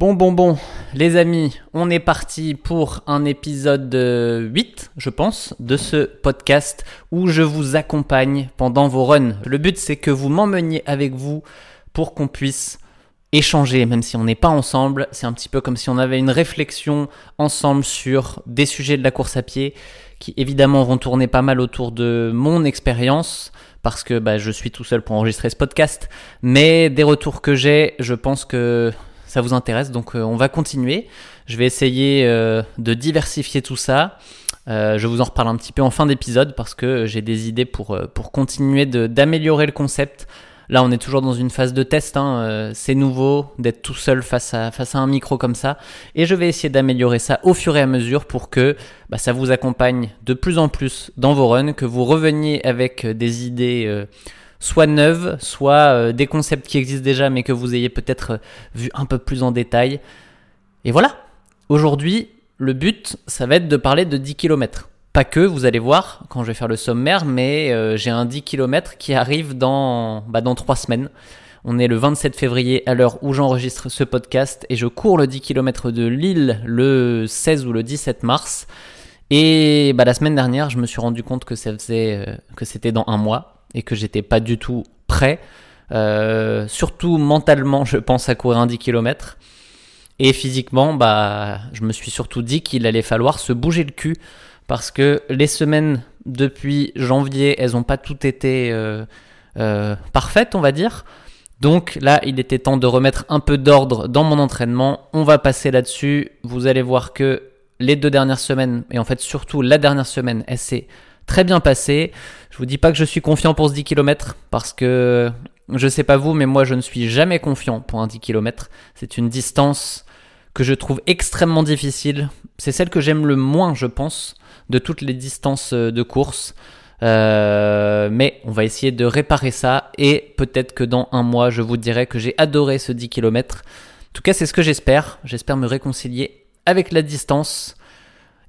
Bon, bon, bon, les amis, on est parti pour un épisode 8, je pense, de ce podcast où je vous accompagne pendant vos runs. Le but, c'est que vous m'emmeniez avec vous pour qu'on puisse échanger, même si on n'est pas ensemble. C'est un petit peu comme si on avait une réflexion ensemble sur des sujets de la course à pied qui évidemment vont tourner pas mal autour de mon expérience parce que bah, je suis tout seul pour enregistrer ce podcast. Mais des retours que j'ai, je pense que ça vous intéresse. Donc euh, on va continuer. Je vais essayer euh, de diversifier tout ça. Euh, je vous en reparle un petit peu en fin d'épisode parce que j'ai des idées pour, pour continuer d'améliorer le concept. Là, on est toujours dans une phase de test. Hein. c'est nouveau d'être tout seul face à, face à un micro comme ça. Et je vais essayer d'améliorer ça au fur et à mesure pour que bah, ça vous accompagne de plus en plus dans vos runs, que vous reveniez avec des idées soit neuves, soit euh, des concepts qui existent déjà mais que vous ayez peut-être euh, vu un peu plus en détail. Et voilà, aujourd'hui, le but, ça va être de parler de 10 km. Pas que, vous allez voir quand je vais faire le sommaire, mais euh, j'ai un 10 km qui arrive dans, bah, dans 3 semaines. On est le 27 février à l'heure où j'enregistre ce podcast et je cours le 10 km de Lille le 16 ou le 17 mars. Et bah, la semaine dernière, je me suis rendu compte que ça faisait que c'était dans un mois et que j'étais pas du tout prêt. Euh, surtout mentalement, je pense à courir un 10 km. Et physiquement, bah, je me suis surtout dit qu'il allait falloir se bouger le cul parce que les semaines depuis janvier, elles n'ont pas toutes été euh, euh, parfaites, on va dire. Donc là, il était temps de remettre un peu d'ordre dans mon entraînement. On va passer là-dessus. Vous allez voir que les deux dernières semaines, et en fait surtout la dernière semaine, elle s'est très bien passée. Je vous dis pas que je suis confiant pour ce 10 km parce que je sais pas vous, mais moi je ne suis jamais confiant pour un 10 km. C'est une distance que je trouve extrêmement difficile. C'est celle que j'aime le moins, je pense, de toutes les distances euh, de course. Euh, mais on va essayer de réparer ça et peut-être que dans un mois, je vous dirai que j'ai adoré ce 10 km. En tout cas, c'est ce que j'espère. J'espère me réconcilier avec la distance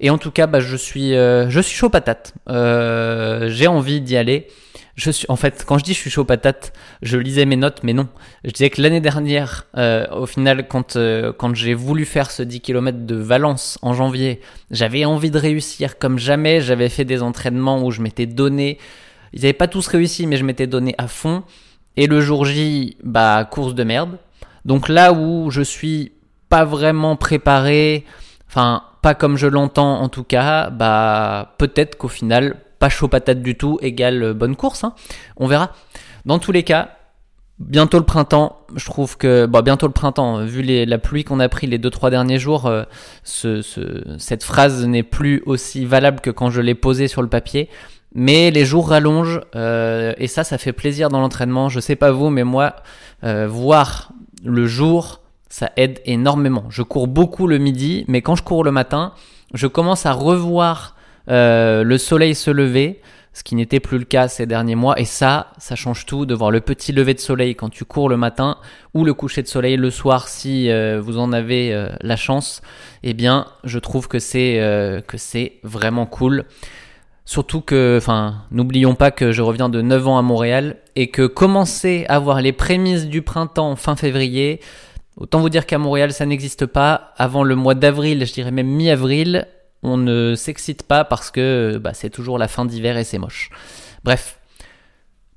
et en tout cas, bah, je suis, euh, je suis chaud patate. Euh, j'ai envie d'y aller. Je suis, en fait, quand je dis je suis chaud patate, je lisais mes notes, mais non. Je disais que l'année dernière, euh, au final, quand, quand j'ai voulu faire ce 10 km de Valence en janvier, j'avais envie de réussir comme jamais. J'avais fait des entraînements où je m'étais donné. Ils n'avaient pas tous réussi, mais je m'étais donné à fond. Et le jour J, bah, course de merde. Donc là où je suis pas vraiment préparé, enfin, pas comme je l'entends en tout cas, bah peut-être qu'au final, pas chaud patate du tout égale euh, bonne course. Hein. On verra. Dans tous les cas, bientôt le printemps. Je trouve que bon, bientôt le printemps, vu les, la pluie qu'on a pris les deux trois derniers jours, euh, ce, ce, cette phrase n'est plus aussi valable que quand je l'ai posée sur le papier. Mais les jours rallongent euh, et ça, ça fait plaisir dans l'entraînement. Je sais pas vous, mais moi, voir le jour ça aide énormément. Je cours beaucoup le midi, mais quand je cours le matin, je commence à revoir euh, le soleil se lever, ce qui n'était plus le cas ces derniers mois. Et ça, ça change tout de voir le petit lever de soleil quand tu cours le matin ou le coucher de soleil le soir si euh, vous en avez euh, la chance. Eh bien, je trouve que c'est que c'est vraiment cool. Surtout que, enfin, n'oublions pas que je reviens de 9 ans à Montréal et que commencer à voir les prémices du printemps fin février, Autant vous dire qu'à Montréal, ça n'existe pas. Avant le mois d'avril, je dirais même mi-avril, on ne s'excite pas parce que bah, c'est toujours la fin d'hiver et c'est moche. Bref,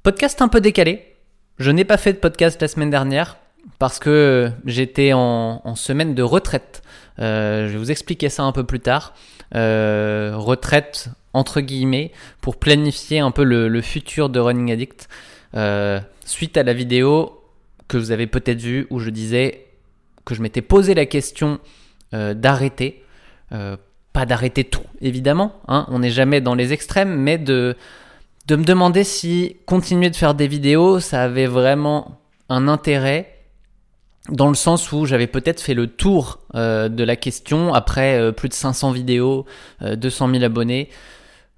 podcast un peu décalé. Je n'ai pas fait de podcast la semaine dernière parce que j'étais en, semaine de retraite. Euh, je vais vous expliquer ça un peu plus tard. Euh, retraite entre guillemets pour planifier un peu le, futur de Running Addict. Euh, suite à la vidéo que vous avez peut-être vue où je disais que je m'étais posé la question euh, d'arrêter. Euh, pas d'arrêter tout, évidemment. Hein, on n'est jamais dans les extrêmes, mais de, de me demander si continuer de faire des vidéos, ça avait vraiment un intérêt dans le sens où j'avais peut-être fait le tour euh, de la question après plus de 500 vidéos, 200 000 abonnés.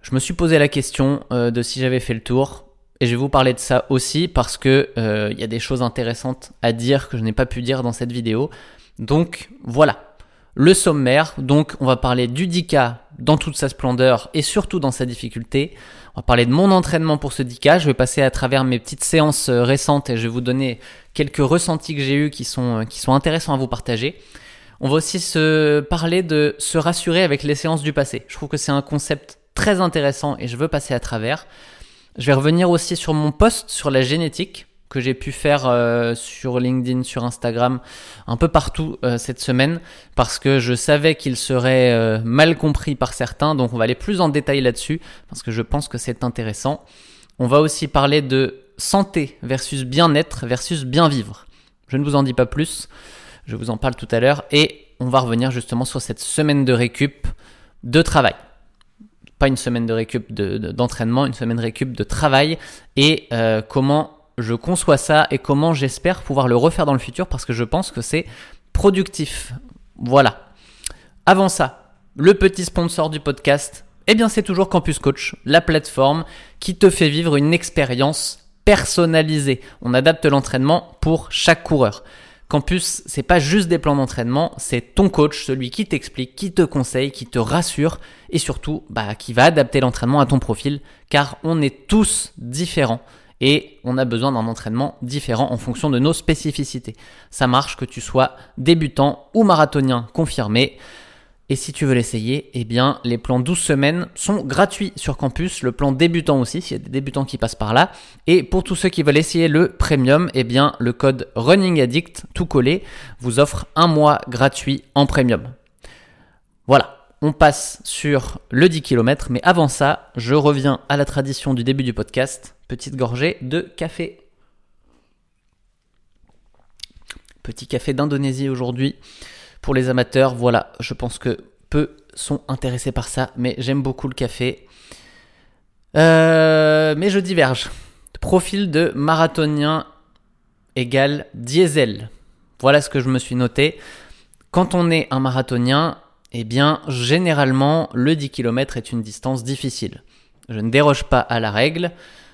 Je me suis posé la question de si j'avais fait le tour. Et je vais vous parler de ça aussi parce que euh, il y a des choses intéressantes à dire que je n'ai pas pu dire dans cette vidéo. Donc voilà. le sommaire. Donc, on va parler du 10K dans toute sa splendeur et surtout dans sa difficulté. On va parler de mon entraînement pour ce 10K. Je vais passer à travers mes petites séances euh, récentes et je vais vous donner quelques ressentis que j'ai eus qui sont, euh, qui sont intéressants à vous partager. On va aussi se parler de se rassurer avec les séances du passé. Je trouve que c'est un concept très intéressant et je veux passer à travers. Je vais revenir aussi sur mon post sur la génétique que j'ai pu faire euh, sur LinkedIn, sur Instagram, un peu partout euh, cette semaine, parce que je savais qu'il serait euh, mal compris par certains, donc on va aller plus en détail là-dessus, parce que je pense que c'est intéressant. On va aussi parler de santé versus bien-être versus bien vivre. Je ne vous en dis pas plus, je vous en parle tout à l'heure, et on va revenir justement sur cette semaine de récup de travail pas une semaine de récup d'entraînement, une semaine de récup de travail et comment je conçois ça et comment j'espère pouvoir le refaire dans le futur parce que je pense que c'est productif. Voilà. Avant ça, le petit sponsor du podcast, eh bien c'est toujours Campus Coach, la plateforme qui te fait vivre une expérience personnalisée. On adapte l'entraînement pour chaque coureur. Campus, c'est pas juste des plans d'entraînement, c'est ton coach, celui qui t'explique, qui te conseille, qui te rassure et surtout bah, qui va adapter l'entraînement à ton profil car on est tous différents et on a besoin d'un entraînement différent en fonction de nos spécificités. Ça marche que tu sois débutant ou marathonien confirmé. Et si tu veux l'essayer, eh bien, les plans 12 semaines sont gratuits sur campus. Le plan débutant aussi, s'il y a des débutants qui passent par là. Et pour tous ceux qui veulent essayer le premium, eh bien, le code Running Addict, tout collé, vous offre un mois gratuit en premium. Voilà on passe sur le 10 km, mais avant ça, je reviens à la tradition du début du podcast. Petite gorgée de café. Petit café d'Indonésie aujourd'hui. Pour les amateurs, voilà, je pense que peu sont intéressés par ça, mais j'aime beaucoup le café. Euh, mais je diverge. Profil de marathonien égale diesel. Voilà ce que je me suis noté. Quand on est un marathonien, eh bien, généralement, le 10 km est une distance difficile. Je ne déroge pas à la règle.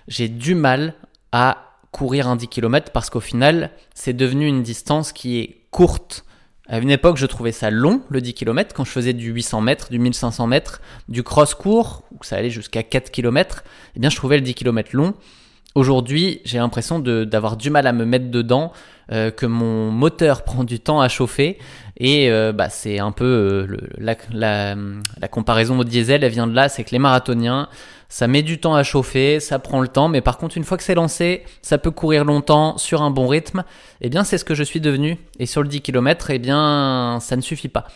J'ai du mal à courir un 10 km parce qu'au final, c'est devenu une distance qui est courte. À une époque, je trouvais ça long, le 10 km, quand je faisais du 800 mètres, du 1500 mètres, du cross court, où ça allait jusqu'à 4 km, eh bien, je trouvais le 10 km long. Aujourd'hui, j'ai l'impression d'avoir du mal à me mettre dedans, euh, que mon moteur prend du temps à chauffer et euh, bah, c'est un peu euh, la, la, comparaison au diesel, elle vient de là, c'est que les marathoniens, ça met du temps à chauffer, ça prend le temps, mais par contre une fois que c'est lancé, ça peut courir longtemps sur un bon rythme. Et eh bien c'est ce que je suis devenu. Et sur le 10 km, eh bien ça ne suffit pas.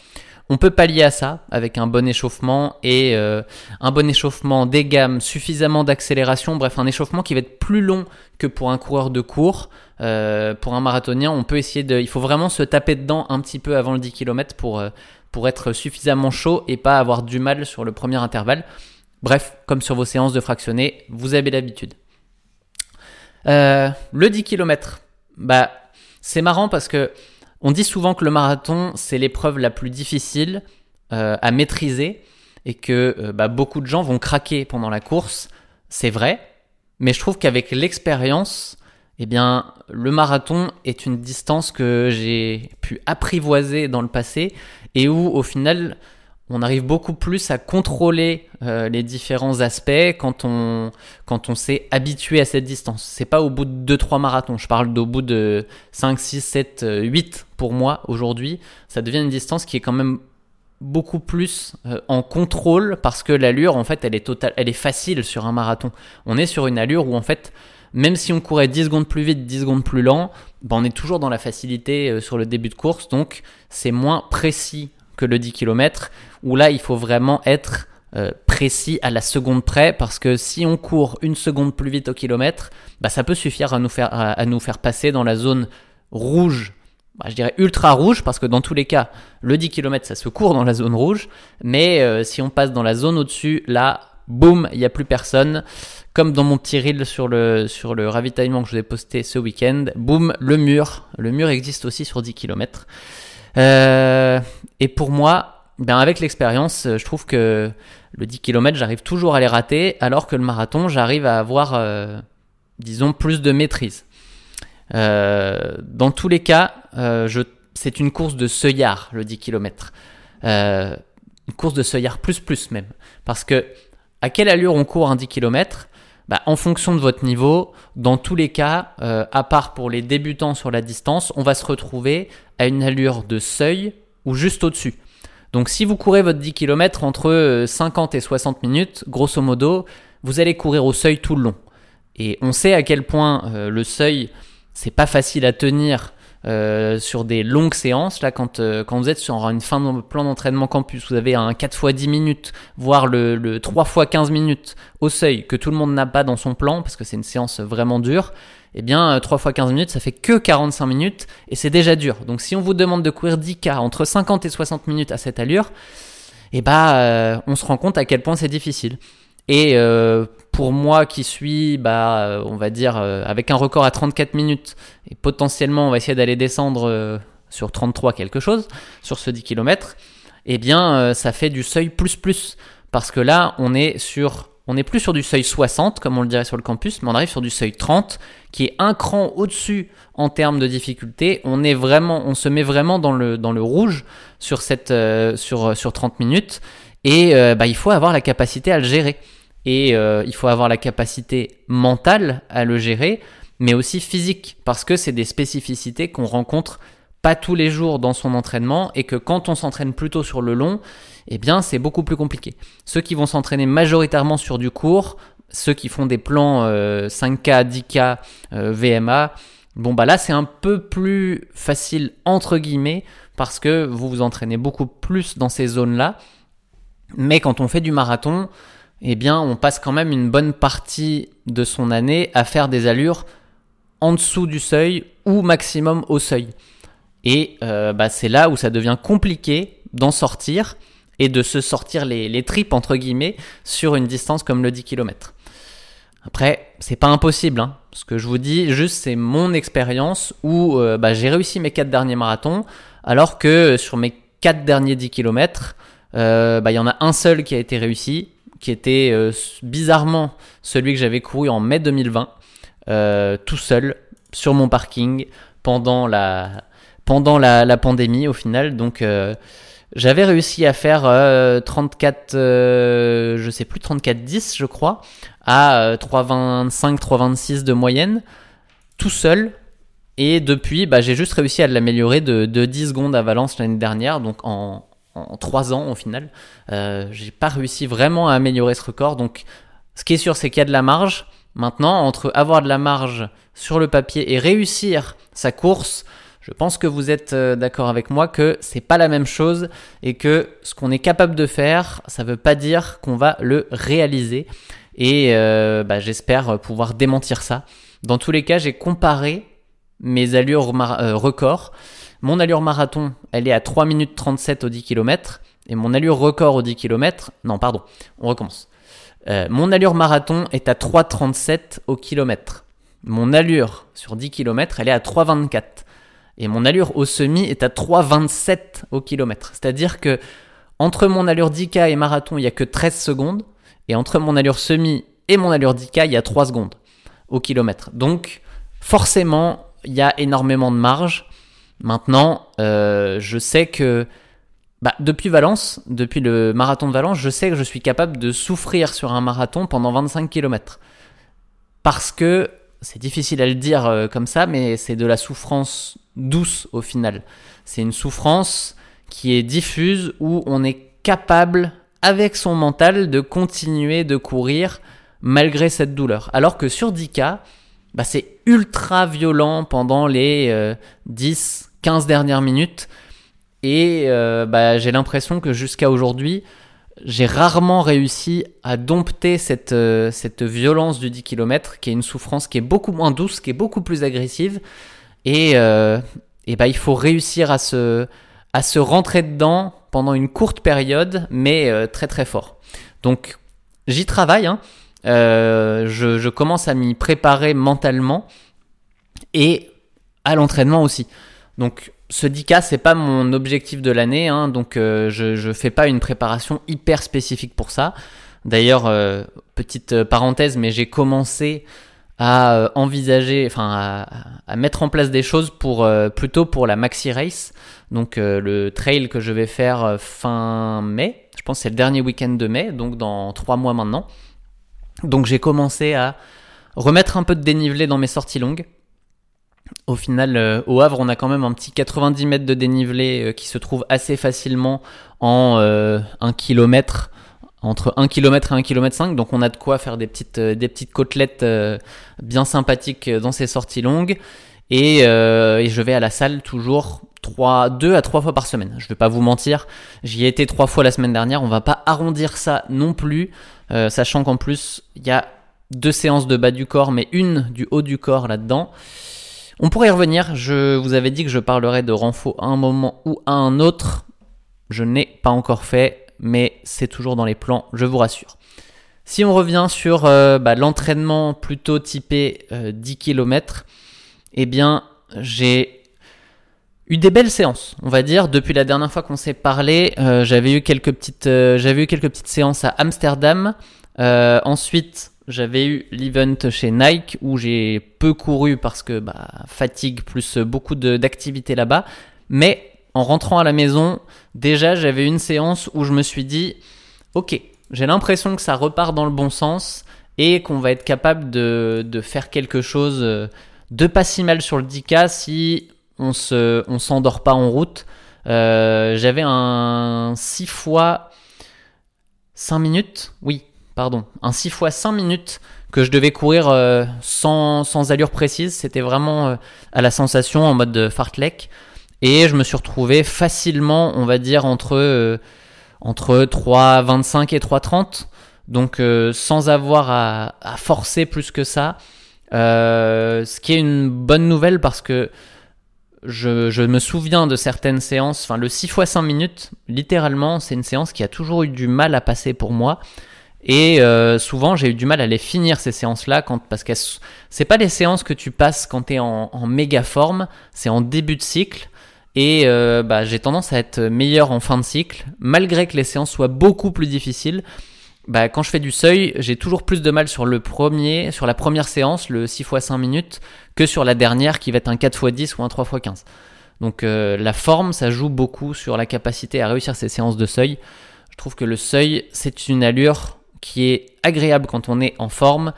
On peut pallier à ça avec un bon échauffement et euh, un bon échauffement des gammes, suffisamment d'accélération, bref un échauffement qui va être plus long que pour un coureur de cours. Euh, pour un marathonien, on peut essayer de, il faut vraiment se taper dedans un petit peu avant le 10 km pour euh, pour être suffisamment chaud et pas avoir du mal sur le premier intervalle. Bref, comme sur vos séances de fractionné, vous avez l'habitude. le 10 km, bah c'est marrant parce que on dit souvent que le marathon, c'est l'épreuve la plus difficile euh, à maîtriser et que euh, bah, beaucoup de gens vont craquer pendant la course. C'est vrai, mais je trouve qu'avec l'expérience, eh bien, le marathon est une distance que j'ai pu apprivoiser dans le passé et où, au final, on arrive beaucoup plus à contrôler euh, les différents aspects quand on, quand on s'est habitué à cette distance. C'est pas au bout de 2-3 marathons, je parle d'au bout de 5, 6, 7, 8 pour moi aujourd'hui. Ça devient une distance qui est quand même beaucoup plus euh, en contrôle parce que l'allure en fait elle est facile sur un marathon. On est sur une allure où en fait même si on courait 10 secondes plus vite, 10 secondes plus lent, ben on est toujours dans la facilité euh, sur le début de course donc c'est moins précis que le 10 km, où là, il faut vraiment être euh, précis à la seconde près, parce que si on court une seconde plus vite au kilomètre, bah, ça peut suffire à nous faire, à, nous faire passer dans la zone rouge, bah, je dirais ultra rouge, parce que dans tous les cas, le 10 km, ça se court dans la zone rouge, mais euh, si on passe dans la zone au-dessus, là, boum, il n'y a plus personne. Comme dans mon petit reel sur le, sur le ravitaillement que je vous ai posté ce week-end, boum, le mur. Le mur existe aussi sur 10 km. Euh, et pour moi, ben avec l'expérience, je trouve que le 10 km, j'arrive toujours à les rater, alors que le marathon, j'arrive à avoir, euh, disons, plus de maîtrise. Euh, dans tous les cas, euh, c'est une course de seuillard, le 10 km. une course de seuillard plus plus même. Parce que à quelle allure on court un 10 km bah, en fonction de votre niveau, dans tous les cas, à part pour les débutants sur la distance, on va se retrouver à une allure de seuil ou juste au-dessus. Donc si vous courez votre 10 km entre 50 et 60 minutes, grosso modo, vous allez courir au seuil tout le long. Et on sait à quel point euh, le seuil, c'est pas facile à tenir euh, sur des longues séances. Là, quand, euh, quand vous êtes sur une fin de plan d'entraînement campus, vous avez un 4 x 10 minutes, voire le, le 3 x 15 minutes au seuil que tout le monde n'a pas dans son plan parce que c'est une séance vraiment dure. Eh bien, 3 x 15 minutes, ça fait que 45 minutes et c'est déjà dur. Donc, si on vous demande de courir 10K entre 50 et 60 minutes à cette allure, eh bah, on se rend compte à quel point c'est difficile. Et euh, pour moi qui suis, bah, euh, on va dire, euh, avec un record à 34 minutes, et potentiellement on va essayer d'aller descendre sur 33 quelque chose, sur ce 10 km, eh bien ça fait du seuil plus plus. Parce que là, on est sur on n'est plus sur du seuil 60 comme on le dirait sur le campus, mais on arrive sur du seuil 30 qui est un cran au-dessus en termes de difficulté. On est vraiment, on se met vraiment dans le dans le rouge sur cette sur sur 30 minutes et bah, il faut avoir la capacité à le gérer et euh, il faut avoir la capacité mentale à le gérer, mais aussi physique, parce que c'est des spécificités qu'on rencontre pas tous les jours dans son entraînement et que quand on s'entraîne plutôt sur le long, eh bien c'est beaucoup plus compliqué. Ceux qui vont s'entraîner majoritairement sur du court, ceux qui font des plans 5K, 10K, VMA, bon bah là c'est un peu plus facile entre guillemets parce que vous vous entraînez beaucoup plus dans ces zones-là. Mais quand on fait du marathon, eh bien, on passe quand même une bonne partie de son année à faire des allures en dessous du seuil ou maximum au seuil. Et euh, bah, c'est là où ça devient compliqué d'en sortir et de se sortir les, tripes entre guillemets sur une distance comme le 10 km. Après, c'est pas impossible. Hein. Ce que je vous dis, juste, c'est mon expérience où euh, bah, j'ai réussi mes 4 derniers marathons, alors que sur mes 4 derniers 10 km, euh, bah, il y en a un seul qui a été réussi qui était euh, bizarrement celui que j'avais couru en mai 2020, euh, tout seul, sur mon parking, pendant la, pendant la, pandémie au final. Donc euh, j'avais réussi à faire 34, je sais plus, 34-10 je crois, à 3,25, 3,26 de moyenne, tout seul. Et depuis, bah, j'ai juste réussi à l'améliorer de, de 10 secondes à Valence l'année dernière, donc en, en trois ans au final. Euh, j'ai pas réussi vraiment à améliorer ce record. Donc, ce qui est sûr, c'est qu'il y a de la marge. Maintenant, entre avoir de la marge sur le papier et réussir sa course, je pense que vous êtes euh, d'accord avec moi que c'est pas la même chose et que ce qu'on est capable de faire, ça veut pas dire qu'on va le réaliser. Et euh, bah, j'espère pouvoir démentir ça. Dans tous les cas, j'ai comparé mes allures records mon allure marathon, elle est à 3 minutes 37 au 10 km. Et mon allure record au 10 km, non, pardon, on recommence. Euh, mon allure marathon est à 3,37 au kilomètre. Mon allure sur 10 km, elle est à 3,24. Et mon allure au semi est à 3,27 au kilomètre. C'est-à-dire que entre mon allure 10K et marathon, il n'y a que 13 secondes. Et entre mon allure semi et mon allure 10K, il y a 3 secondes au kilomètre. Donc, forcément, il y a énormément de marge. Maintenant, euh, je sais que bah, depuis Valence, depuis le marathon de Valence, je sais que je suis capable de souffrir sur un marathon pendant 25 km. Parce que, c'est difficile à le dire euh, comme ça, mais c'est de la souffrance douce au final. C'est une souffrance qui est diffuse où on est capable, avec son mental, de continuer de courir malgré cette douleur. Alors que sur 10K, bah, c'est ultra violent pendant les 10, euh, 15 dernières minutes. Et euh, bah, j'ai l'impression que jusqu'à aujourd'hui, j'ai rarement réussi à dompter cette, euh, cette violence du 10 km, qui est une souffrance qui est beaucoup moins douce, qui est beaucoup plus agressive. Et, et bah, il faut réussir à se, à se rentrer dedans pendant une courte période, mais très très fort. Donc j'y travaille, hein. Je, je commence à m'y préparer mentalement et à l'entraînement aussi. Donc ce 10K, c'est pas mon objectif de l'année, hein, donc euh, je, ne fais pas une préparation hyper spécifique pour ça. D'ailleurs, euh, petite parenthèse, mais j'ai commencé à envisager, enfin à, mettre en place des choses pour plutôt pour la maxi race, donc le trail que je vais faire fin mai. Je pense c'est le dernier week-end de mai, donc dans trois mois maintenant. Donc j'ai commencé à remettre un peu de dénivelé dans mes sorties longues. Au final, euh, au Havre, on a quand même un petit 90 mètres de dénivelé euh, qui se trouve assez facilement en 1 euh, km, entre 1 km et 1 km 5. Donc on a de quoi faire des petites, des petites côtelettes bien sympathiques dans ces sorties longues. Et, je vais à la salle toujours 3, 2 à 3 fois par semaine. Je vais pas vous mentir, j'y ai été 3 fois la semaine dernière. On va pas arrondir ça non plus, sachant qu'en plus, il y a deux séances de bas du corps, mais une du haut du corps là-dedans. On pourrait y revenir. Je vous avais dit que je parlerais de renfort à un moment ou à un autre. Je n'ai pas encore fait, mais c'est toujours dans les plans, je vous rassure. Si on revient sur euh, bah, l'entraînement plutôt typé 10 euh, km, eh bien, j'ai eu des belles séances, on va dire. Depuis la dernière fois qu'on s'est parlé, euh, j'avais eu quelques petites, j'avais eu quelques petites séances à Amsterdam. ensuite, j'avais eu l'event chez Nike où j'ai peu couru parce que bah, fatigue plus beaucoup d'activités là-bas. Mais en rentrant à la maison, déjà j'avais une séance où je me suis dit, ok, j'ai l'impression que ça repart dans le bon sens et qu'on va être capable de, de, faire quelque chose de pas si mal sur le 10K si on se on s'endort pas en route. Euh, j'avais un 6 fois 5 minutes, oui, pardon, un 6 fois 5 minutes que je devais courir euh, sans, sans, allure précise. C'était vraiment euh, à la sensation en mode de fartlek. Et je me suis retrouvé facilement, on va dire, entre, entre 3,25 et 3,30. Donc sans avoir à, à, forcer plus que ça. ce qui est une bonne nouvelle parce que je, me souviens de certaines séances, enfin le 6 fois 5 minutes, littéralement, c'est une séance qui a toujours eu du mal à passer pour moi. Et euh, souvent, j'ai eu du mal à les finir ces séances-là, parce que c'est pas des séances que tu passes quand tu es en, méga forme, c'est en début de cycle. Et euh, bah, j'ai tendance à être meilleur en fin de cycle, malgré que les séances soient beaucoup plus difficiles. Bah, quand je fais du seuil, j'ai toujours plus de mal sur le premier, sur la première séance, le 6 x 5 minutes, que sur la dernière qui va être un 4 x 10 ou un 3 x 15. Donc euh, la forme, ça joue beaucoup sur la capacité à réussir ces séances de seuil. Je trouve que le seuil, c'est une allure qui est agréable quand on est en forme,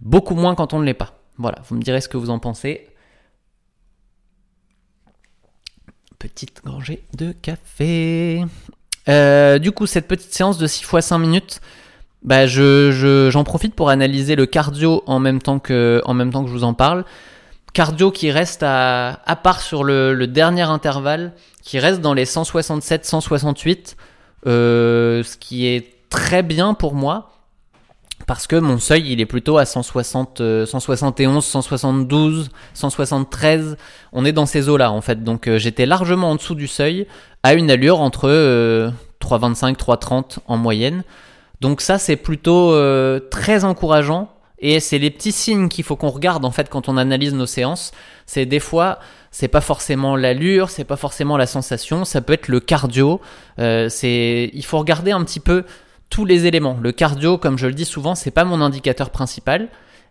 beaucoup moins quand on ne l'est pas. Voilà, vous me direz ce que vous en pensez. Petite gorgée de café. Euh, du coup, cette petite séance de 6 fois 5 minutes, bah, je, j'en profite pour analyser le cardio en même temps que, en même temps que je vous en parle. Cardio qui reste à, part sur le, dernier intervalle, qui reste dans les 167-168, euh, ce qui est très bien pour moi parce que mon seuil il est plutôt à 160, 171, 172, 173. On est dans ces eaux là en fait. Donc euh, j'étais largement en dessous du seuil une allure entre 3,25, euh, 3,30 en moyenne. Donc ça c'est plutôt euh, très encourageant et c'est les petits signes qu'il faut qu'on regarde en fait quand on analyse nos séances. C'est des fois c'est pas forcément l'allure, c'est pas forcément la sensation, ça peut être le cardio. c'est il faut regarder un petit peu tous les éléments. Le cardio, comme je le dis souvent, c'est pas mon indicateur principal,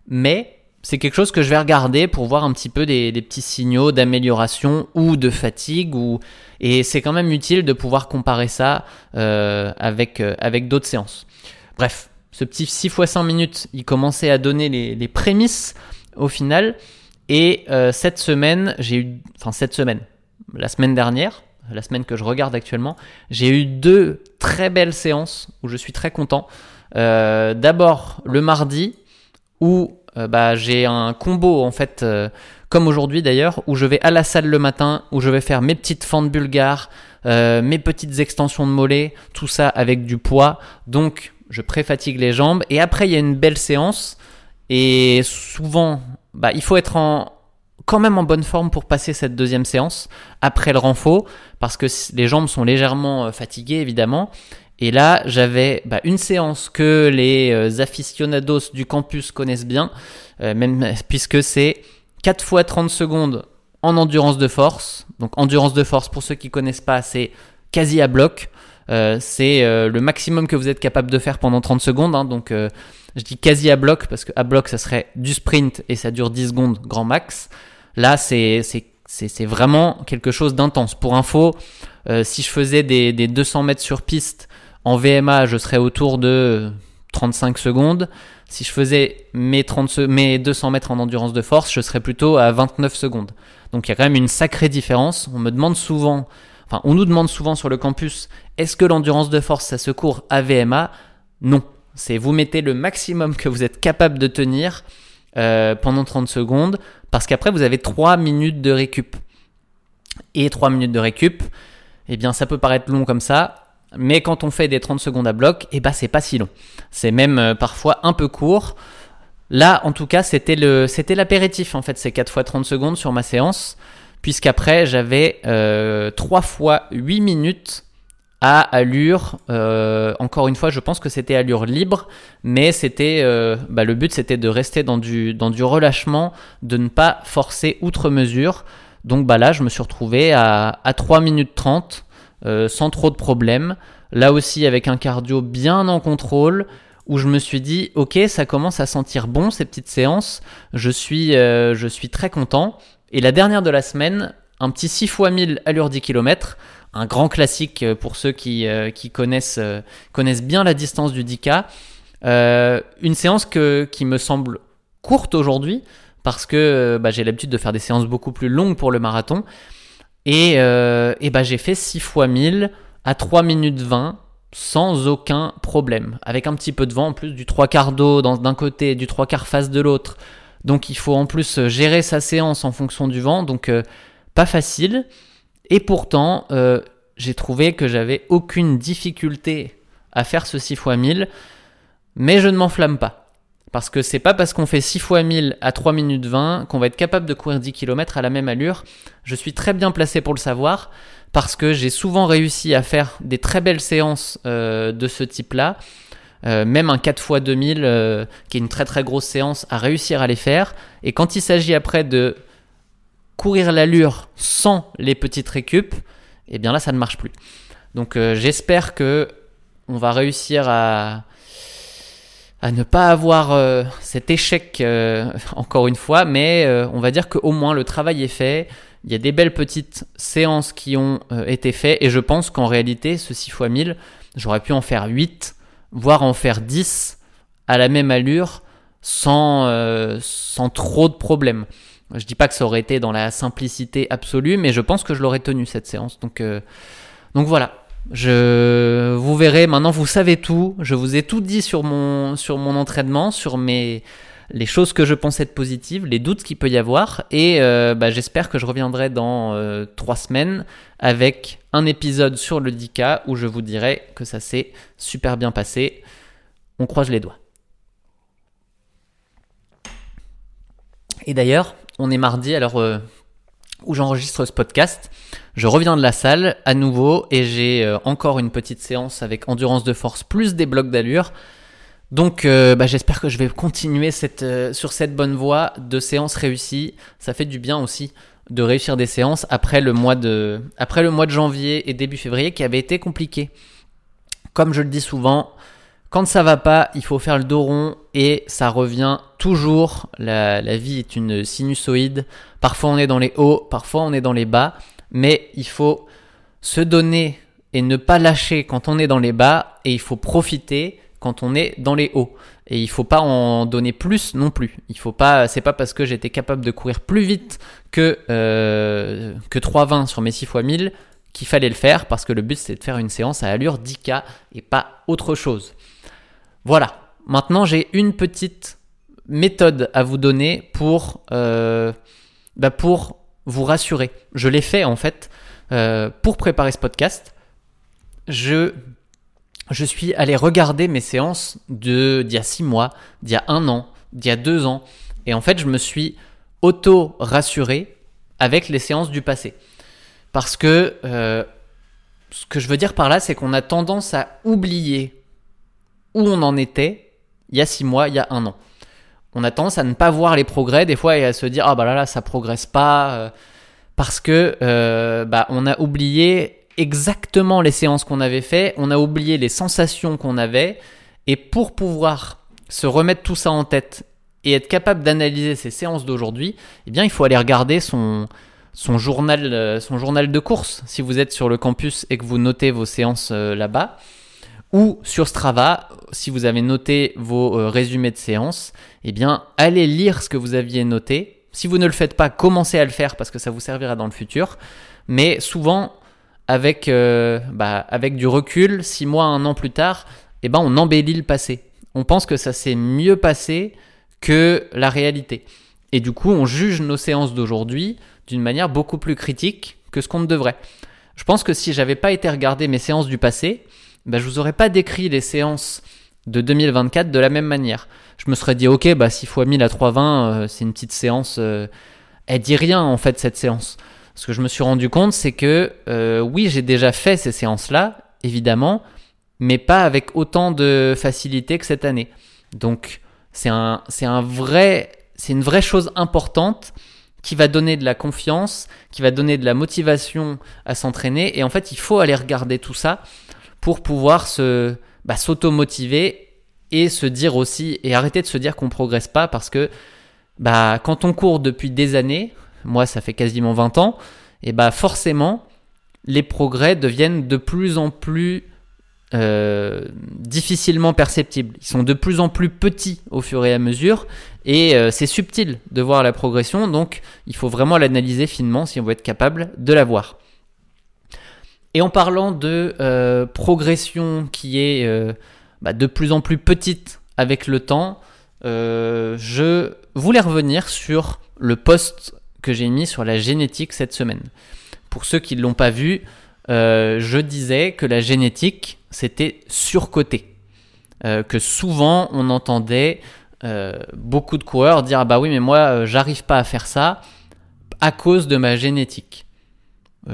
mais c'est quelque chose que je vais regarder pour voir un petit peu des, petits signaux d'amélioration ou de fatigue. Ou... Et c'est quand même utile de pouvoir comparer ça euh, avec, euh, avec d'autres séances. Bref, ce petit 6 x 5 minutes, il commençait à donner les, prémices au final. Et euh, cette semaine, j'ai eu... Enfin cette semaine, la semaine dernière, la semaine que je regarde actuellement, j'ai eu deux très belles séances où je suis très content. D'abord le mardi où euh, bah, j'ai un combo en fait, euh, comme aujourd'hui d'ailleurs, où je vais à la salle le matin, où je vais faire mes petites fentes bulgares, mes petites extensions de mollets, tout ça avec du poids. Donc je pré-fatigue les jambes et après il y a une belle séance et souvent bah, il faut être en, quand même en bonne forme pour passer cette deuxième séance après le renfort parce que les jambes sont légèrement euh, fatiguées évidemment. Et là, j'avais bah, une séance que les euh, aficionados du campus connaissent bien, euh, même puisque c'est 4 fois 30 secondes en endurance de force. Donc endurance de force, pour ceux qui connaissent pas, c'est quasi à bloc. c'est le maximum que vous êtes capable de faire pendant 30 secondes. Hein. donc Je dis quasi à bloc parce que à bloc ça serait du sprint et ça dure 10 secondes grand max. Là c'est vraiment quelque chose d'intense. Pour info, euh, si je faisais des, des 200 mètres sur piste en VMA, je serais autour de 35 secondes. Si je faisais mes, 30, mes 200 mètres en endurance de force, je serais plutôt à 29 secondes. Donc il y a quand même une sacrée différence. On me demande souvent, on nous demande souvent sur le campus, est-ce que l'endurance de force ça se court à VMA Non. C'est vous mettez le maximum que vous êtes capable de tenir euh, pendant 30 secondes, parce qu'après vous avez 3 minutes de récup. Et 3 minutes de récup, eh bien ça peut paraître long comme ça, mais quand on fait des 30 secondes à bloc, eh ben c'est pas si long. C'est même euh, parfois un peu court. Là, en tout cas, c'était l'apéritif en fait, ces 4 fois 30 secondes sur ma séance, puisqu'après j'avais euh, 3 fois 8 minutes à allure. Euh, encore une fois, je pense que c'était allure libre, mais c'était, euh, bah, le but c'était de rester dans du, relâchement, de ne pas forcer outre mesure. Donc bah là, je me suis retrouvé à 3 minutes 30 euh, sans trop de problèmes. Là aussi avec un cardio bien en contrôle où je me suis dit ok ça commence à sentir bon ces petites séances, je suis, euh, je suis très content. Et la dernière de la semaine, un petit 6 x 1000 allure 10 km, un grand classique pour ceux qui, euh, connaissent, connaissent bien la distance du 10K. une séance qui me semble courte aujourd'hui parce que bah, j'ai l'habitude de faire des séances beaucoup plus longues pour le marathon. Et, euh, et bah, j'ai fait 6 fois 1000 à 3 minutes 20 sans aucun problème. Avec un petit peu de vent en plus, du 3 quarts d'eau d'un côté, du 3 quarts face de l'autre. Donc il faut en plus euh, gérer sa séance en fonction du vent. Donc euh, pas facile. Et pourtant, j'ai trouvé que j'avais aucune difficulté à faire ce 6 fois 1000. Mais je ne m'enflamme pas. Parce que c'est pas parce qu'on fait 6 fois 1000 à 3 minutes 20 qu'on va être capable de courir 10 km à la même allure. Je suis très bien placé pour le savoir parce que j'ai souvent réussi à faire des très belles séances euh, de ce type-là. Euh, même un 4 x 2000 euh, qui est une très très grosse séance à réussir à les faire. Et quand il s'agit après de courir l'allure sans les petites récup, eh bien là ça ne marche plus. Donc j'espère que on va réussir à, à ne pas avoir euh, cet échec euh, encore une fois, mais euh, on va dire qu'au moins le travail est fait. Il y a des belles petites séances qui ont été faites et je pense qu'en réalité, ce 6 x 1000, j'aurais pu en faire 8, voire en faire 10 à la même allure sans, sans trop de problèmes. Je dis pas que ça aurait été dans la simplicité absolue, mais je pense que je l'aurais tenu cette séance. Donc, donc voilà, je, vous verrez, maintenant vous savez tout. Je vous ai tout dit sur mon, sur mon entraînement, sur mes, les choses que je pense être positives, les doutes qu'il peut y avoir. Et euh, bah, j'espère que je reviendrai dans euh, trois semaines avec un épisode sur le 10K où je vous dirai que ça s'est super bien passé. On croise les doigts. Et d'ailleurs, on est mardi, alors euh, où j'enregistre ce podcast. Je reviens de la salle à nouveau et j'ai euh, encore une petite séance avec endurance de force plus des blocs d'allure. Donc euh, bah, j'espère que je vais continuer euh, sur cette bonne voie de séances réussies. Ça fait du bien aussi de réussir des séances après le mois de, après le mois de janvier et début février qui avait été compliqué. Comme je le dis souvent, quand ça va pas, il faut faire le dos rond et ça revient toujours. La, vie est une sinusoïde. Parfois on est dans les hauts, parfois on est dans les bas, mais il faut se donner et ne pas lâcher quand on est dans les bas et il faut profiter quand on est dans les hauts. Et il faut pas en donner plus non plus. Il faut pas, c'est pas parce que j'étais capable de courir plus vite que euh, que 3,20 sur mes 6 x 1000 qu'il fallait le faire parce que le but c'est de faire une séance à allure 10K et pas autre chose. Voilà. Maintenant, j'ai une petite méthode à vous donner pour, euh, bah vous rassurer. Je l'ai fait en fait euh, pour préparer ce podcast. Je, suis allé regarder mes séances d'il y a six mois, d'il y a un an, d'il y a deux ans, et en fait, je me suis auto rassuré avec les séances du passé, parce que euh, ce que je veux dire par là, c'est qu'on a tendance à oublier où on en était il y a six mois, il y a un an. On a tendance à ne pas voir les progrès des fois et à se dire ah bah là là ça progresse pas euh, parce que euh, bah on a oublié exactement les séances qu'on avait fait, on a oublié les sensations qu'on avait et pour pouvoir se remettre tout ça en tête et être capable d'analyser ses séances d'aujourd'hui, eh bien, il faut aller regarder son, son, journal, euh, son journal de course si vous êtes sur le campus et que vous notez vos séances là-bas. Ou sur Strava, si vous avez noté vos euh, résumés de séances, eh bien, allez lire ce que vous aviez noté. Si vous ne le faites pas, commencez à le faire parce que ça vous servira dans le futur. Mais souvent, avec, bah, avec du recul, six mois, un an plus tard, eh ben, on embellit le passé. On pense que ça s'est mieux passé que la réalité. Et du coup, on juge nos séances d'aujourd'hui d'une manière beaucoup plus critique que ce qu'on ne devrait. Je pense que si j'avais pas été regarder mes séances du passé, ben, je vous aurais pas décrit les séances de 2024 de la même manière. Je me serais dit, ok, bah 6 fois 1000 à 320, euh, c'est une petite séance. Euh, elle dit rien en fait cette séance. Ce que je me suis rendu compte, c'est que euh, oui, j'ai déjà fait ces séances-là, évidemment, mais pas avec autant de facilité que cette année. Donc c'est un, un vrai, c'est une vraie chose importante qui va donner de la confiance, qui va donner de la motivation à s'entraîner. Et en fait, il faut aller regarder tout ça pour pouvoir se bah, s'auto-motiver et se dire aussi et arrêter de se dire qu'on progresse pas parce que bah quand on court depuis des années, moi ça fait quasiment 20 ans, et bah forcément les progrès deviennent de plus en plus euh, difficilement perceptibles. Ils sont de plus en plus petits au fur et à mesure et euh, c'est subtil de voir la progression, donc il faut vraiment l'analyser finement si on veut être capable de la voir. Et en parlant de euh, progression qui est bah, de plus en plus petite avec le temps, je voulais revenir sur le post que j'ai mis sur la génétique cette semaine. Pour ceux qui ne l'ont pas vu, je disais que la génétique, c'était surcoté. Euh, que souvent on entendait euh, beaucoup de coureurs dire ah bah oui mais moi euh, j'arrive pas à faire ça à cause de ma génétique.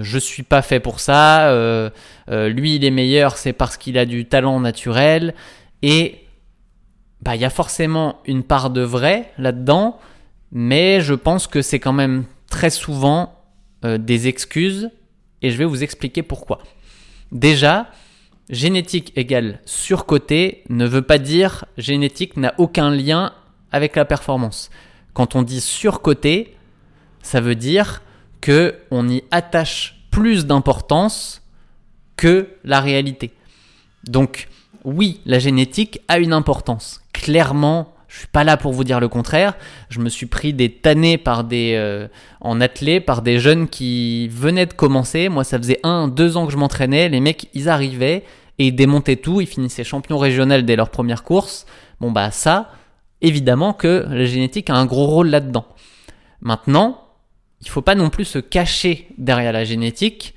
Je suis pas fait pour ça. lui il est meilleur c'est parce qu'il a du talent naturel et bah il y a forcément une part de vrai là-dedans, mais je pense que c'est quand même très souvent des excuses et je vais vous expliquer pourquoi. Déjà, génétique égale surcoté ne veut pas dire génétique n'a aucun lien avec la performance. Quand on dit surcoté, ça veut dire que on y attache plus d'importance que la réalité. Donc oui, la génétique a une importance. Clairement, je suis pas là pour vous dire le contraire. Je me suis pris des tannées par des euh, en athlée par des jeunes qui venaient de commencer. Moi, ça faisait un, deux ans que je m'entraînais. Les mecs, ils arrivaient et ils démontaient tout. Ils finissaient champions régionaux dès leur première course. Bon bah ça, évidemment que la génétique a un gros rôle là-dedans. Maintenant, il faut pas non plus se cacher derrière la génétique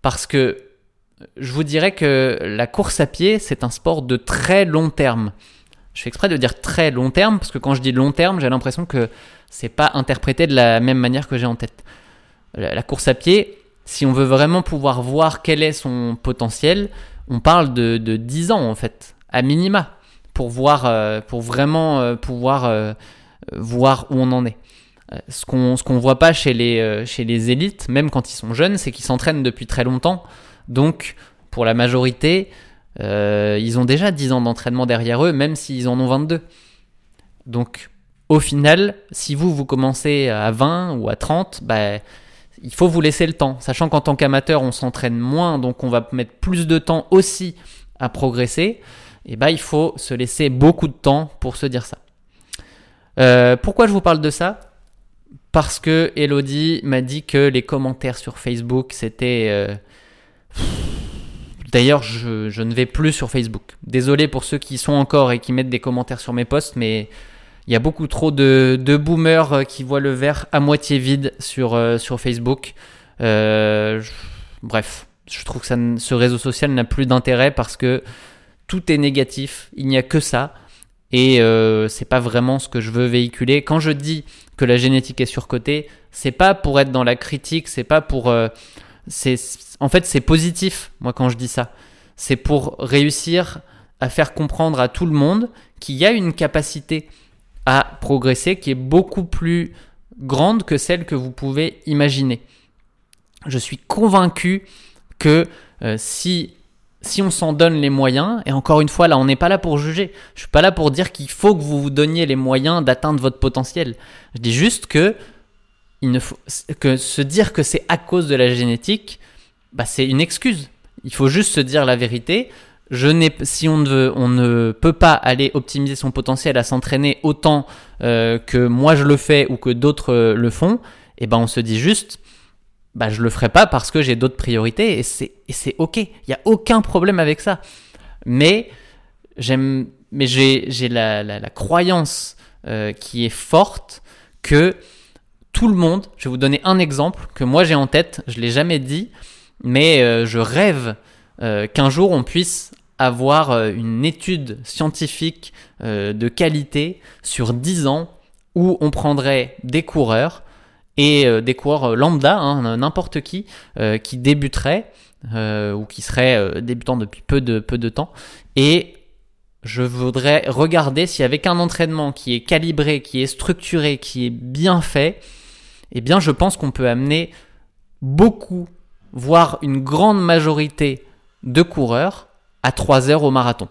parce que je vous dirais que la course à pied, c'est un sport de très long terme. Je fais exprès de dire très long terme parce que quand je dis long terme, j'ai l'impression que c'est pas interprété de la même manière que j'ai en tête. La course à pied, si on veut vraiment pouvoir voir quel est son potentiel, on parle de, de 10 ans en fait, à minima, pour voir, euh, pour vraiment euh, pouvoir euh, voir où on en est. Ce qu'on ce qu'on voit pas chez les chez les élites, même quand ils sont jeunes, c'est qu'ils s'entraînent depuis très longtemps. Donc pour la majorité, ils ont déjà 10 ans d'entraînement derrière eux, même s'ils en ont 22. Donc au final, si vous, vous commencez à 20 ou à 30, bah, il faut vous laisser le temps. Sachant qu'en tant qu'amateur, on s'entraîne moins, donc on va mettre plus de temps aussi à progresser. Et eh bah, il faut se laisser beaucoup de temps pour se dire ça. Euh, pourquoi je vous parle de ça? Parce que Elodie m'a dit que les commentaires sur Facebook, c'était... Euh, d'ailleurs, je, ne vais plus sur Facebook. Désolé pour ceux qui sont encore et qui mettent des commentaires sur mes posts, mais il y a beaucoup trop de, boomers euh, qui voient le verre à moitié vide sur, euh, Facebook. Bref, je trouve que ce réseau social n'a plus d'intérêt parce que tout est négatif, il n'y a que ça. Et c'est pas vraiment ce que je veux véhiculer. Quand je dis que la génétique est surcotée, c'est pas pour être dans la critique, c'est pas pour. Euh, c'est en fait c'est positif. Moi quand je dis ça, c'est pour réussir à faire comprendre à tout le monde qu'il y a une capacité à progresser qui est beaucoup plus grande que celle que vous pouvez imaginer. Je suis convaincu que euh, si si on s'en donne les moyens, et encore une fois, là, on n'est pas là pour juger. Je suis pas là pour dire qu'il faut que vous vous donniez les moyens d'atteindre votre potentiel. Je dis juste que il ne faut que se dire que c'est à cause de la génétique, bah, c'est une excuse. Il faut juste se dire la vérité. Je si on ne, veut, on ne peut pas aller optimiser son potentiel à s'entraîner autant euh, que moi je le fais ou que d'autres euh, le font, et eh ben on se dit juste, bah je le ferai pas parce que j'ai d'autres priorités et c'est ok. Il y a aucun problème avec ça. Mais j'aime, mais j'ai la, la, la, croyance euh, qui est forte que tout le monde. Je vais vous donner un exemple que moi j'ai en tête. Je l'ai jamais dit, mais euh, je rêve euh, qu'un jour on puisse avoir une étude scientifique de qualité sur 10 ans où on prendrait des coureurs et des coureurs lambda, hein, n'importe qui, qui débuteraient ou qui seraient débutants depuis peu de, peu de temps et je voudrais regarder si avec un entraînement qui est calibré, qui est structuré, qui est bien fait, eh bien je pense qu'on peut amener beaucoup voire une grande majorité de coureurs à 3 heures au marathon.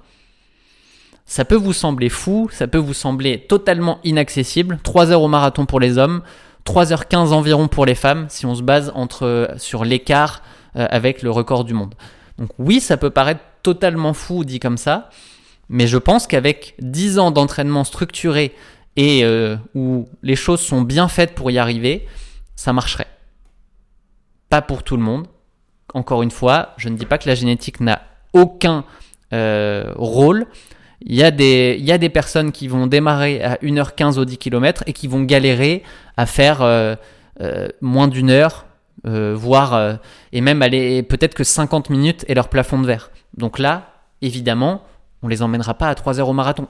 Ça peut vous sembler fou, ça peut vous sembler totalement inaccessible. 3 heures au marathon pour les hommes, 3h15 environ pour les femmes, si on se base entre, sur l'écart euh, avec le record du monde. Donc oui, ça peut paraître totalement fou dit comme ça, mais je pense qu'avec 10 ans d'entraînement structuré et euh, où les choses sont bien faites pour y arriver, ça marcherait. Pas pour tout le monde, encore une fois, je ne dis pas que la génétique n'a aucun euh, rôle. Il y, a des, il y a des personnes qui vont démarrer à 1h15 au 10 km et qui vont galérer à faire euh, euh, moins d'une heure, voire et même aller peut-être que 50 minutes et leur plafond de verre. Donc là, évidemment, on les emmènera pas à 3 heures au marathon.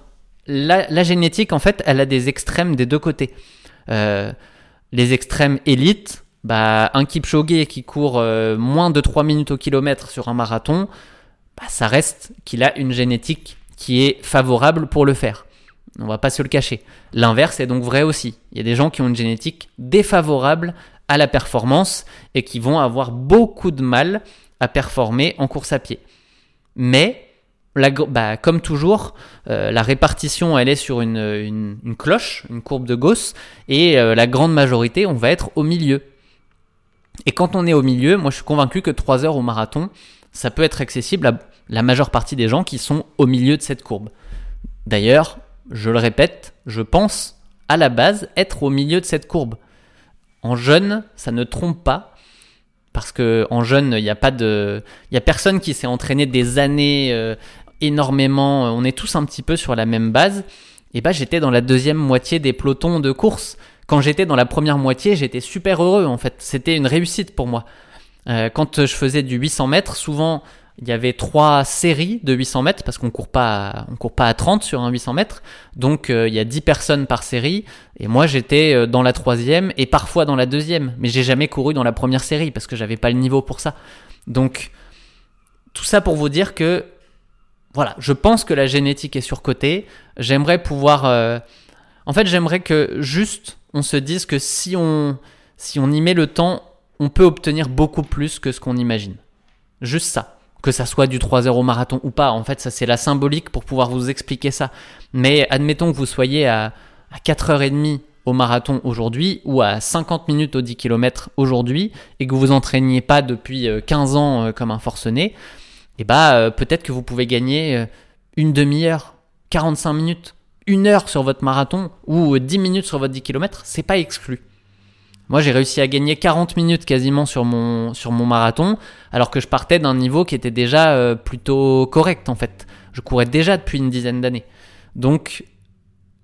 La, la, génétique, en fait, elle a des extrêmes des deux côtés. les extrêmes élites, bah, un Kipchoge qui court euh, moins de 3 minutes au kilomètre sur un marathon, bah, ça reste qu'il a une génétique qui est favorable pour le faire. On va pas se le cacher. L'inverse est donc vrai aussi. Il y a des gens qui ont une génétique défavorable à la performance et qui vont avoir beaucoup de mal à performer en course à pied. Mais, bah, comme toujours, euh, la répartition, elle est sur une, une, cloche, une courbe de Gauss, et euh, la grande majorité, on va être au milieu. Et quand on est au milieu, moi je suis convaincu que 3 heures au marathon, ça peut être accessible à la majeure partie des gens qui sont au milieu de cette courbe. D'ailleurs, je le répète, je pense à la base être au milieu de cette courbe. En jeune, ça ne trompe pas parce que en jeune, il n'y a pas de, il y a personne qui s'est entraîné des années euh, énormément. On est tous un petit peu sur la même base. Et bah, j'étais dans la deuxième moitié des pelotons de course quand j'étais dans la première moitié, j'étais super heureux en fait. C'était une réussite pour moi. Euh, quand je faisais du 800 mètres, souvent il y avait trois séries de 800 mètres parce qu'on court pas, on court pas à 30 sur un 800 mètres. Donc euh, il y a 10 personnes par série et moi j'étais euh, dans la troisième et parfois dans la deuxième. Mais j'ai jamais couru dans la première série parce que j'avais pas le niveau pour ça. Donc tout ça pour vous dire que voilà, je pense que la génétique est surcotée. J'aimerais pouvoir, en fait, j'aimerais que juste on se dise que si on, si on y met le temps, on peut obtenir beaucoup plus que ce qu'on imagine. Juste ça. Que ça soit du 3 heures au marathon ou pas. En fait, ça c'est la symbolique pour pouvoir vous expliquer ça. Mais admettons que vous soyez à, à 4h30 au marathon aujourd'hui ou à 50 minutes au 10 km aujourd'hui et que vous vous entraîniez pas depuis 15 euh, ans euh, comme un forcené, et eh bah euh, peut-être que vous pouvez gagner une demi-heure, 45 minutes une heure sur votre marathon ou 10 minutes sur votre 10 km, c'est pas exclu. Moi, j'ai réussi à gagner 40 minutes quasiment sur mon, sur mon marathon, alors que je partais d'un niveau qui était déjà euh, plutôt correct en fait. Je courais déjà depuis une dizaine d'années. Donc,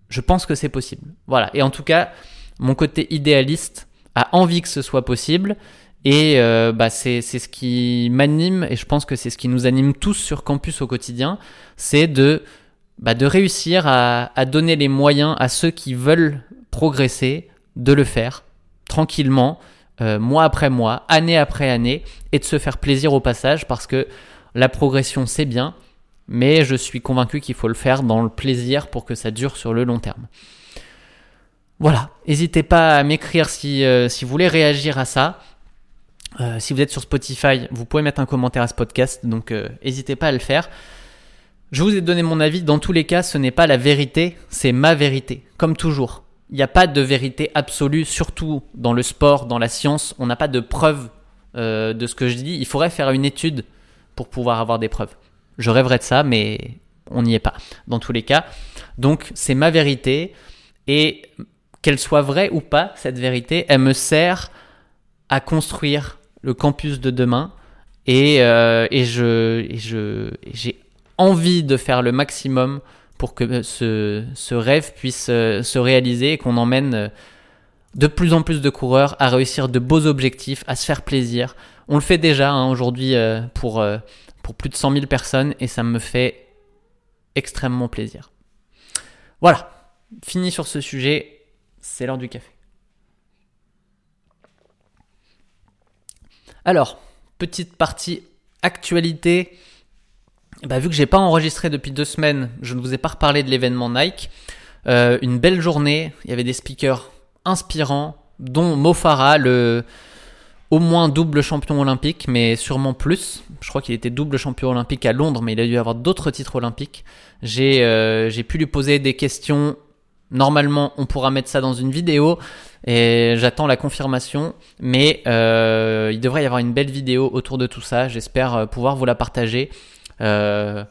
je pense que c'est possible. Voilà. Et en tout cas, mon côté idéaliste a envie que ce soit possible. Et euh, bah c'est ce qui m'anime, et je pense que c'est ce qui nous anime tous sur campus au quotidien, c'est de bah, de réussir à, donner les moyens à ceux qui veulent progresser de le faire tranquillement, euh, mois après mois, année après année, et de se faire plaisir au passage parce que la progression c'est bien, mais je suis convaincu qu'il faut le faire dans le plaisir pour que ça dure sur le long terme. Voilà, n'hésitez pas à m'écrire si, euh, si vous voulez réagir à ça. si vous êtes sur Spotify, vous pouvez mettre un commentaire à ce podcast, donc n'hésitez pas à le faire. Je vous ai donné mon avis, dans tous les cas, ce n'est pas la vérité, c'est ma vérité, comme toujours. Il n'y a pas de vérité absolue, surtout dans le sport, dans la science, on n'a pas de preuves de ce que je dis. Il faudrait faire une étude pour pouvoir avoir des preuves. Je rêverais de ça, mais on n'y est pas, dans tous les cas. Donc c'est ma vérité, et qu'elle soit vraie ou pas, cette vérité, elle me sert à construire le campus de demain, et, euh, j'ai envie de faire le maximum pour que ce, ce rêve puisse euh, se réaliser et qu'on emmène euh, de plus en plus de coureurs à réussir de beaux objectifs, à se faire plaisir. On le fait déjà hein, aujourd'hui pour, pour plus de 100 000 personnes et ça me fait extrêmement plaisir. Voilà, fini sur ce sujet, c'est l'heure du café. Alors, petite partie actualité. Bah, vu que j'ai pas enregistré depuis deux semaines, je ne vous ai pas reparlé de l'événement Nike. Euh, une belle journée, il y avait des speakers inspirants, dont Mofara, le, au moins double champion olympique, mais sûrement plus. Je crois qu'il était double champion olympique à Londres, mais il a dû avoir d'autres titres olympiques. J'ai euh, pu lui poser des questions. Normalement, on pourra mettre ça dans une vidéo et j'attends la confirmation. Mais euh, il devrait y avoir une belle vidéo autour de tout ça. J'espère euh, pouvoir vous la partager. Euh,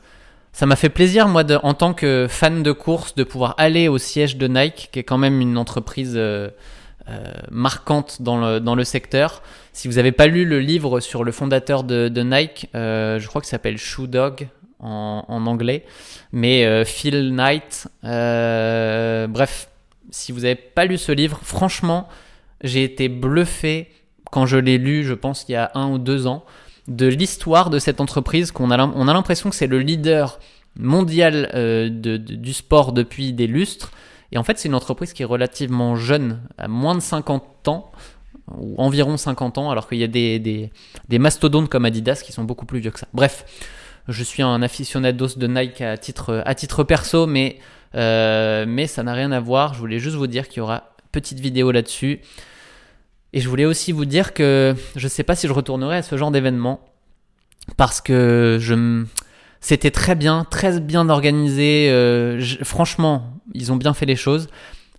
ça m'a fait plaisir, moi, en tant que fan de course, de pouvoir aller au siège de Nike, qui est quand même une entreprise euh, euh, marquante dans le, dans le secteur. Si vous n'avez pas lu le livre sur le fondateur de, Nike, je crois qu'il s'appelle Shoe Dog en, anglais, mais Phil Knight, bref, si vous n'avez pas lu ce livre, franchement, j'ai été bluffé quand je l'ai lu, je pense il y a un ou deux ans, de l'histoire de cette entreprise qu'on a, on a l'impression que c'est le leader mondial de, de, du sport depuis des lustres. Et en fait, c'est une entreprise qui est relativement jeune, à moins de 50 ans, ou environ 50 ans, alors qu'il y a des, des, mastodontes comme Adidas qui sont beaucoup plus vieux que ça. Bref, je suis un aficionados de Nike à titre, à titre perso, mais, euh, mais ça n'a rien à voir. Je voulais juste vous dire qu'il y aura petite vidéo là-dessus. Et je voulais aussi vous dire que je ne sais pas si je retournerai à ce genre d'événement, parce que je c'était très bien, très bien organisé. Euh, franchement, ils ont bien fait les choses.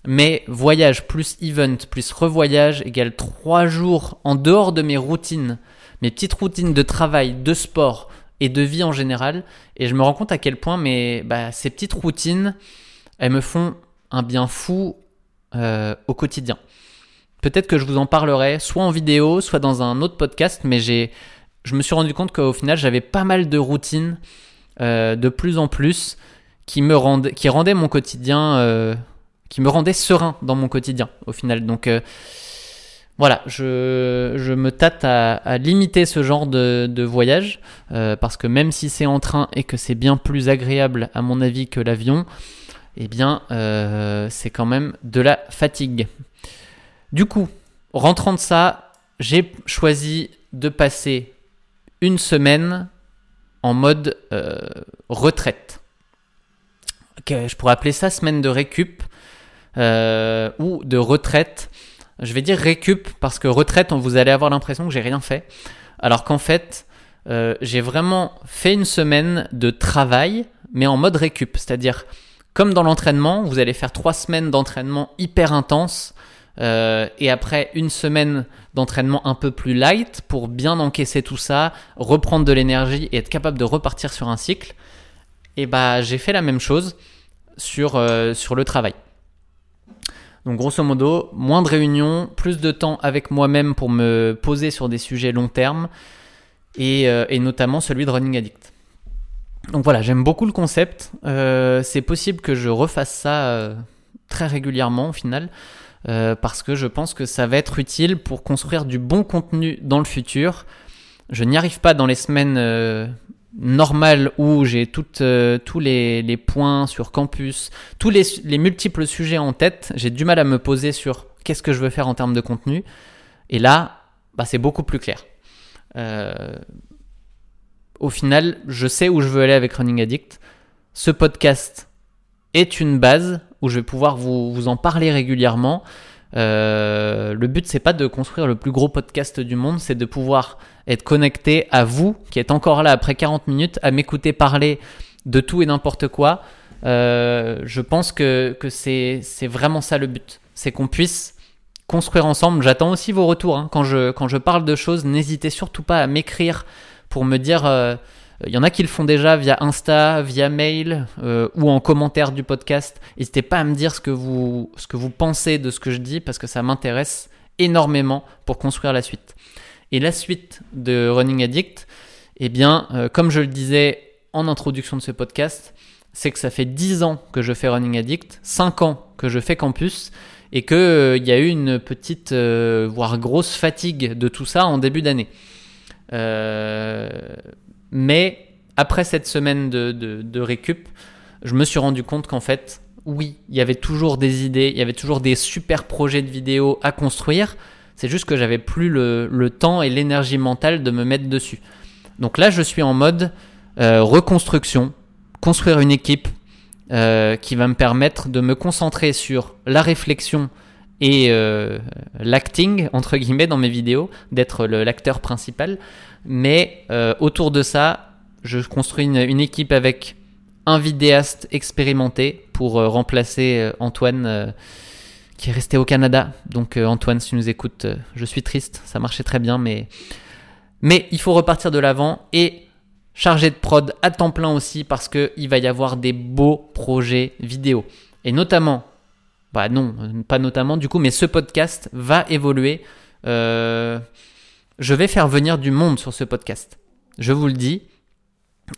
Mais voyage plus event plus revoyage égale trois jours en dehors de mes routines, mes petites routines de travail, de sport et de vie en général. Et je me rends compte à quel point mes, bah, ces petites routines, elles me font un bien fou euh, au quotidien. Peut-être que je vous en parlerai soit en vidéo, soit dans un autre podcast, mais j'ai, je me suis rendu compte qu'au final, j'avais pas mal de routines euh, de plus en plus qui me rendait, qui rendait mon quotidien, euh, qui me rendait serein dans mon quotidien au final. Donc euh, voilà, je, je, me tâte à, à, limiter ce genre de, de voyage parce que même si c'est en train et que c'est bien plus agréable à mon avis que l'avion, eh bien c'est quand même de la fatigue. Du coup, rentrant de ça, j'ai choisi de passer une semaine en mode euh, retraite. je pourrais appeler ça semaine de récup euh, ou de retraite. Je vais dire récup parce que retraite, vous allez avoir l'impression que j'ai rien fait. Alors qu'en fait, euh, j'ai vraiment fait une semaine de travail, mais en mode récup. C'est-à-dire, comme dans l'entraînement, vous allez faire trois semaines d'entraînement hyper intense euh, et après une semaine d'entraînement un peu plus light pour bien encaisser tout ça, reprendre de l'énergie et être capable de repartir sur un cycle, et bah j'ai fait la même chose sur, euh, sur le travail. Donc grosso modo, moins de réunions, plus de temps avec moi-même pour me poser sur des sujets long terme et, euh, et notamment celui de Running Addict. Donc voilà, j'aime beaucoup le concept. c'est possible que je refasse ça très régulièrement au final. Euh, parce que je pense que ça va être utile pour construire du bon contenu dans le futur. Je n'y arrive pas dans les semaines euh, normales où j'ai euh, tous les, points sur campus, tous les, les multiples sujets en tête. J'ai du mal à me poser sur qu'est-ce que je veux faire en termes de contenu. Et là, bah, c'est beaucoup plus clair. au final, je sais où je veux aller avec Running Addict. Ce podcast est une base où je vais pouvoir vous, vous en parler régulièrement. le but, c'est pas de construire le plus gros podcast du monde, c'est de pouvoir être connecté à vous qui êtes encore là après 40 minutes à m'écouter parler de tout et n'importe quoi. je pense que, que c'est vraiment ça le but. C'est qu'on puisse construire ensemble. J'attends aussi vos retours. Hein. Quand, je, quand je parle de choses, n'hésitez surtout pas à m'écrire pour me dire. Euh, il y en a qui le font déjà via Insta, via mail euh, ou en commentaire du podcast. N'hésitez pas à me dire ce que, vous, ce que vous pensez de ce que je dis parce que ça m'intéresse énormément pour construire la suite. Et la suite de Running Addict, eh bien, euh, comme je le disais en introduction de ce podcast, c'est que ça fait 10 ans que je fais Running Addict, 5 ans que je fais campus et qu'il euh, il y a eu une petite, euh, voire grosse fatigue de tout ça en début d'année. Euh, mais après cette semaine de, de, récup, je me suis rendu compte qu'en fait, oui, il y avait toujours des idées, il y avait toujours des super projets de vidéos à construire. C'est juste que j'avais plus le, le, temps et l'énergie mentale de me mettre dessus. Donc là, je suis en mode reconstruction, construire une équipe, euh, qui va me permettre de me concentrer sur la réflexion et euh, l'acting, entre guillemets, dans mes vidéos, d'être l'acteur principal. Mais euh, autour de ça, je construis une, équipe avec un vidéaste expérimenté pour remplacer Antoine qui est resté au Canada. Donc Antoine, si tu nous écoutes, je suis triste, ça marchait très bien, mais, mais il faut repartir de l'avant et chargé de prod à temps plein aussi parce qu'il va y avoir des beaux projets vidéo. Et notamment, bah non, pas notamment du coup, mais ce podcast va évoluer. Euh, je vais faire venir du monde sur ce podcast. Je vous le dis.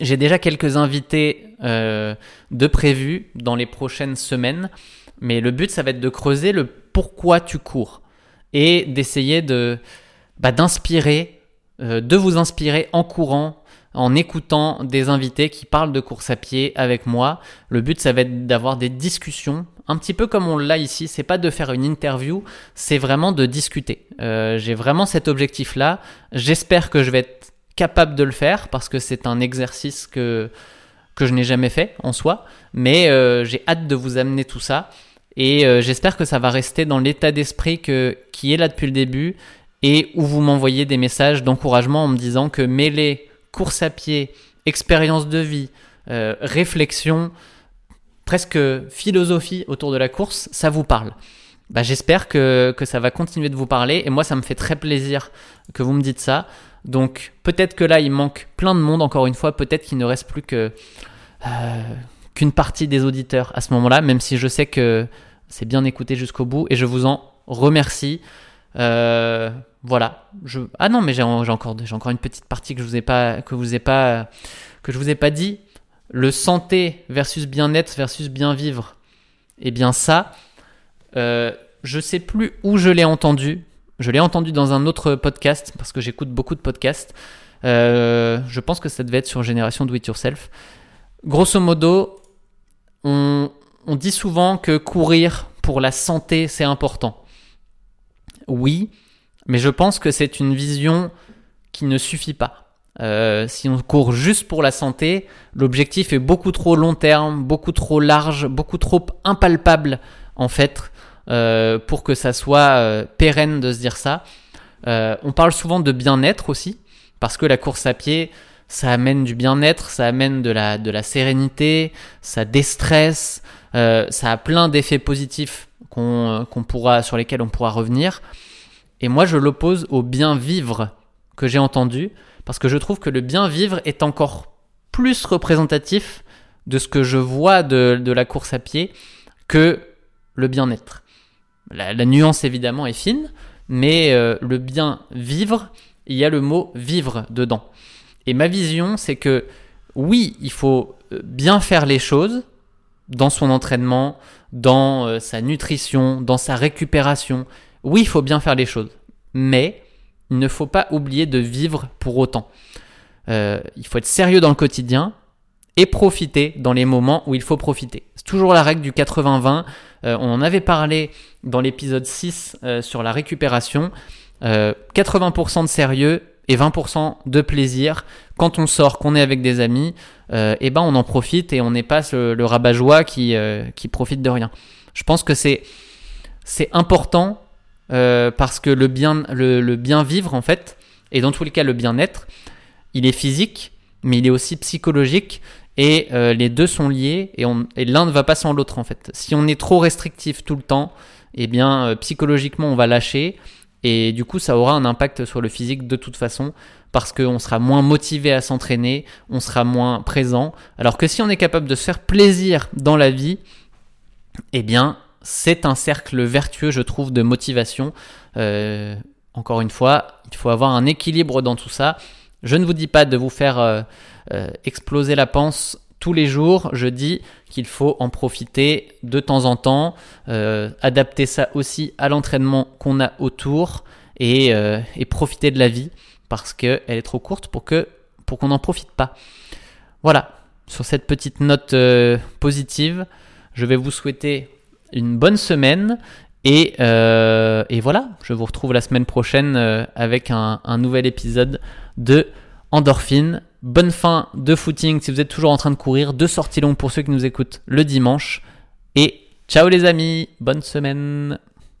J'ai déjà quelques invités euh, de prévus dans les prochaines semaines, mais le but, ça va être de creuser le pourquoi tu cours et d'essayer de bah, d'inspirer, euh, de vous inspirer en courant en écoutant des invités qui parlent de course à pied avec moi. Le but, ça va être d'avoir des discussions, un petit peu comme on l'a ici. C'est pas de faire une interview, c'est vraiment de discuter. Euh, j'ai vraiment cet objectif-là. J'espère que je vais être capable de le faire parce que c'est un exercice que que je n'ai jamais fait en soi, mais euh, j'ai hâte de vous amener tout ça et euh, j'espère que ça va rester dans l'état d'esprit qui est là depuis le début et où vous m'envoyez des messages d'encouragement en me disant que mêler course à pied, expérience de vie, euh, réflexion, presque philosophie autour de la course, ça vous parle. Bah, J'espère que, que ça va continuer de vous parler et moi ça me fait très plaisir que vous me dites ça. Donc peut-être que là il manque plein de monde encore une fois, peut-être qu'il ne reste plus euh, qu'une partie des auditeurs à ce moment-là, même si je sais que c'est bien écouté jusqu'au bout et je vous en remercie. Euh, voilà. Je... Ah non, mais j'ai encore, encore une petite partie que je vous ai pas, que vous ai pas, que je vous ai pas dit. Le santé versus bien-être versus bien vivre. Eh bien ça, euh, je sais plus où je l'ai entendu. Je l'ai entendu dans un autre podcast parce que j'écoute beaucoup de podcasts. Euh, je pense que ça devait être sur Génération Do It Yourself. Grosso modo, on, on dit souvent que courir pour la santé c'est important. Oui, mais je pense que c'est une vision qui ne suffit pas. Euh, si on court juste pour la santé, l'objectif est beaucoup trop long terme, beaucoup trop large, beaucoup trop impalpable en fait euh, pour que ça soit euh, pérenne de se dire ça. on parle souvent de bien-être aussi parce que la course à pied, ça amène du bien-être, ça amène de la, de la sérénité, ça déstresse, ça a plein d'effets positifs qu'on pourra, sur lesquels on pourra revenir. Et moi, je l'oppose au bien vivre que j'ai entendu, parce que je trouve que le bien vivre est encore plus représentatif de ce que je vois de, la course à pied que le bien-être. La, nuance évidemment est fine, mais euh, le bien vivre, il y a le mot vivre dedans. Et ma vision, c'est que oui, il faut euh, bien faire les choses dans son entraînement, dans euh, sa nutrition, dans sa récupération, oui, il faut bien faire les choses, mais il ne faut pas oublier de vivre pour autant. Euh, il faut être sérieux dans le quotidien et profiter dans les moments où il faut profiter. C'est toujours la règle du 80-20. Euh, on en avait parlé dans l'épisode 6 euh, sur la récupération. 80% de sérieux et 20% de plaisir. Quand on sort, qu'on est avec des amis, eh ben on en profite et on n'est pas le, rabat-joie qui, qui profite de rien. Je pense que c'est c'est important parce que le bien, le, bien vivre, en fait, et dans tous les cas le bien-être, il est physique, mais il est aussi psychologique. Et les deux sont liés et, l'un ne va pas sans l'autre en fait. Si on est trop restrictif tout le temps, eh bien psychologiquement on va lâcher et du coup, ça aura un impact sur le physique de toute façon, parce qu'on sera moins motivé à s'entraîner, on sera moins présent. Alors que si on est capable de se faire plaisir dans la vie, eh bien, c'est un cercle vertueux, je trouve, de motivation. Euh, encore une fois, il faut avoir un équilibre dans tout ça. Je ne vous dis pas de vous faire euh, euh, exploser la panse tous les jours, je dis qu'il faut en profiter de temps en temps, adapter ça aussi à l'entraînement qu'on a autour et, profiter de la vie parce qu'elle est trop courte pour qu'on n'en profite pas. Voilà, sur cette petite note positive, je vais vous souhaiter une bonne semaine et, voilà, je vous retrouve la semaine prochaine avec un, nouvel épisode de Endorphine. Bonne fin de footing si vous êtes toujours en train de courir. Deux sorties longues pour ceux qui nous écoutent le dimanche. Et ciao les amis, bonne semaine.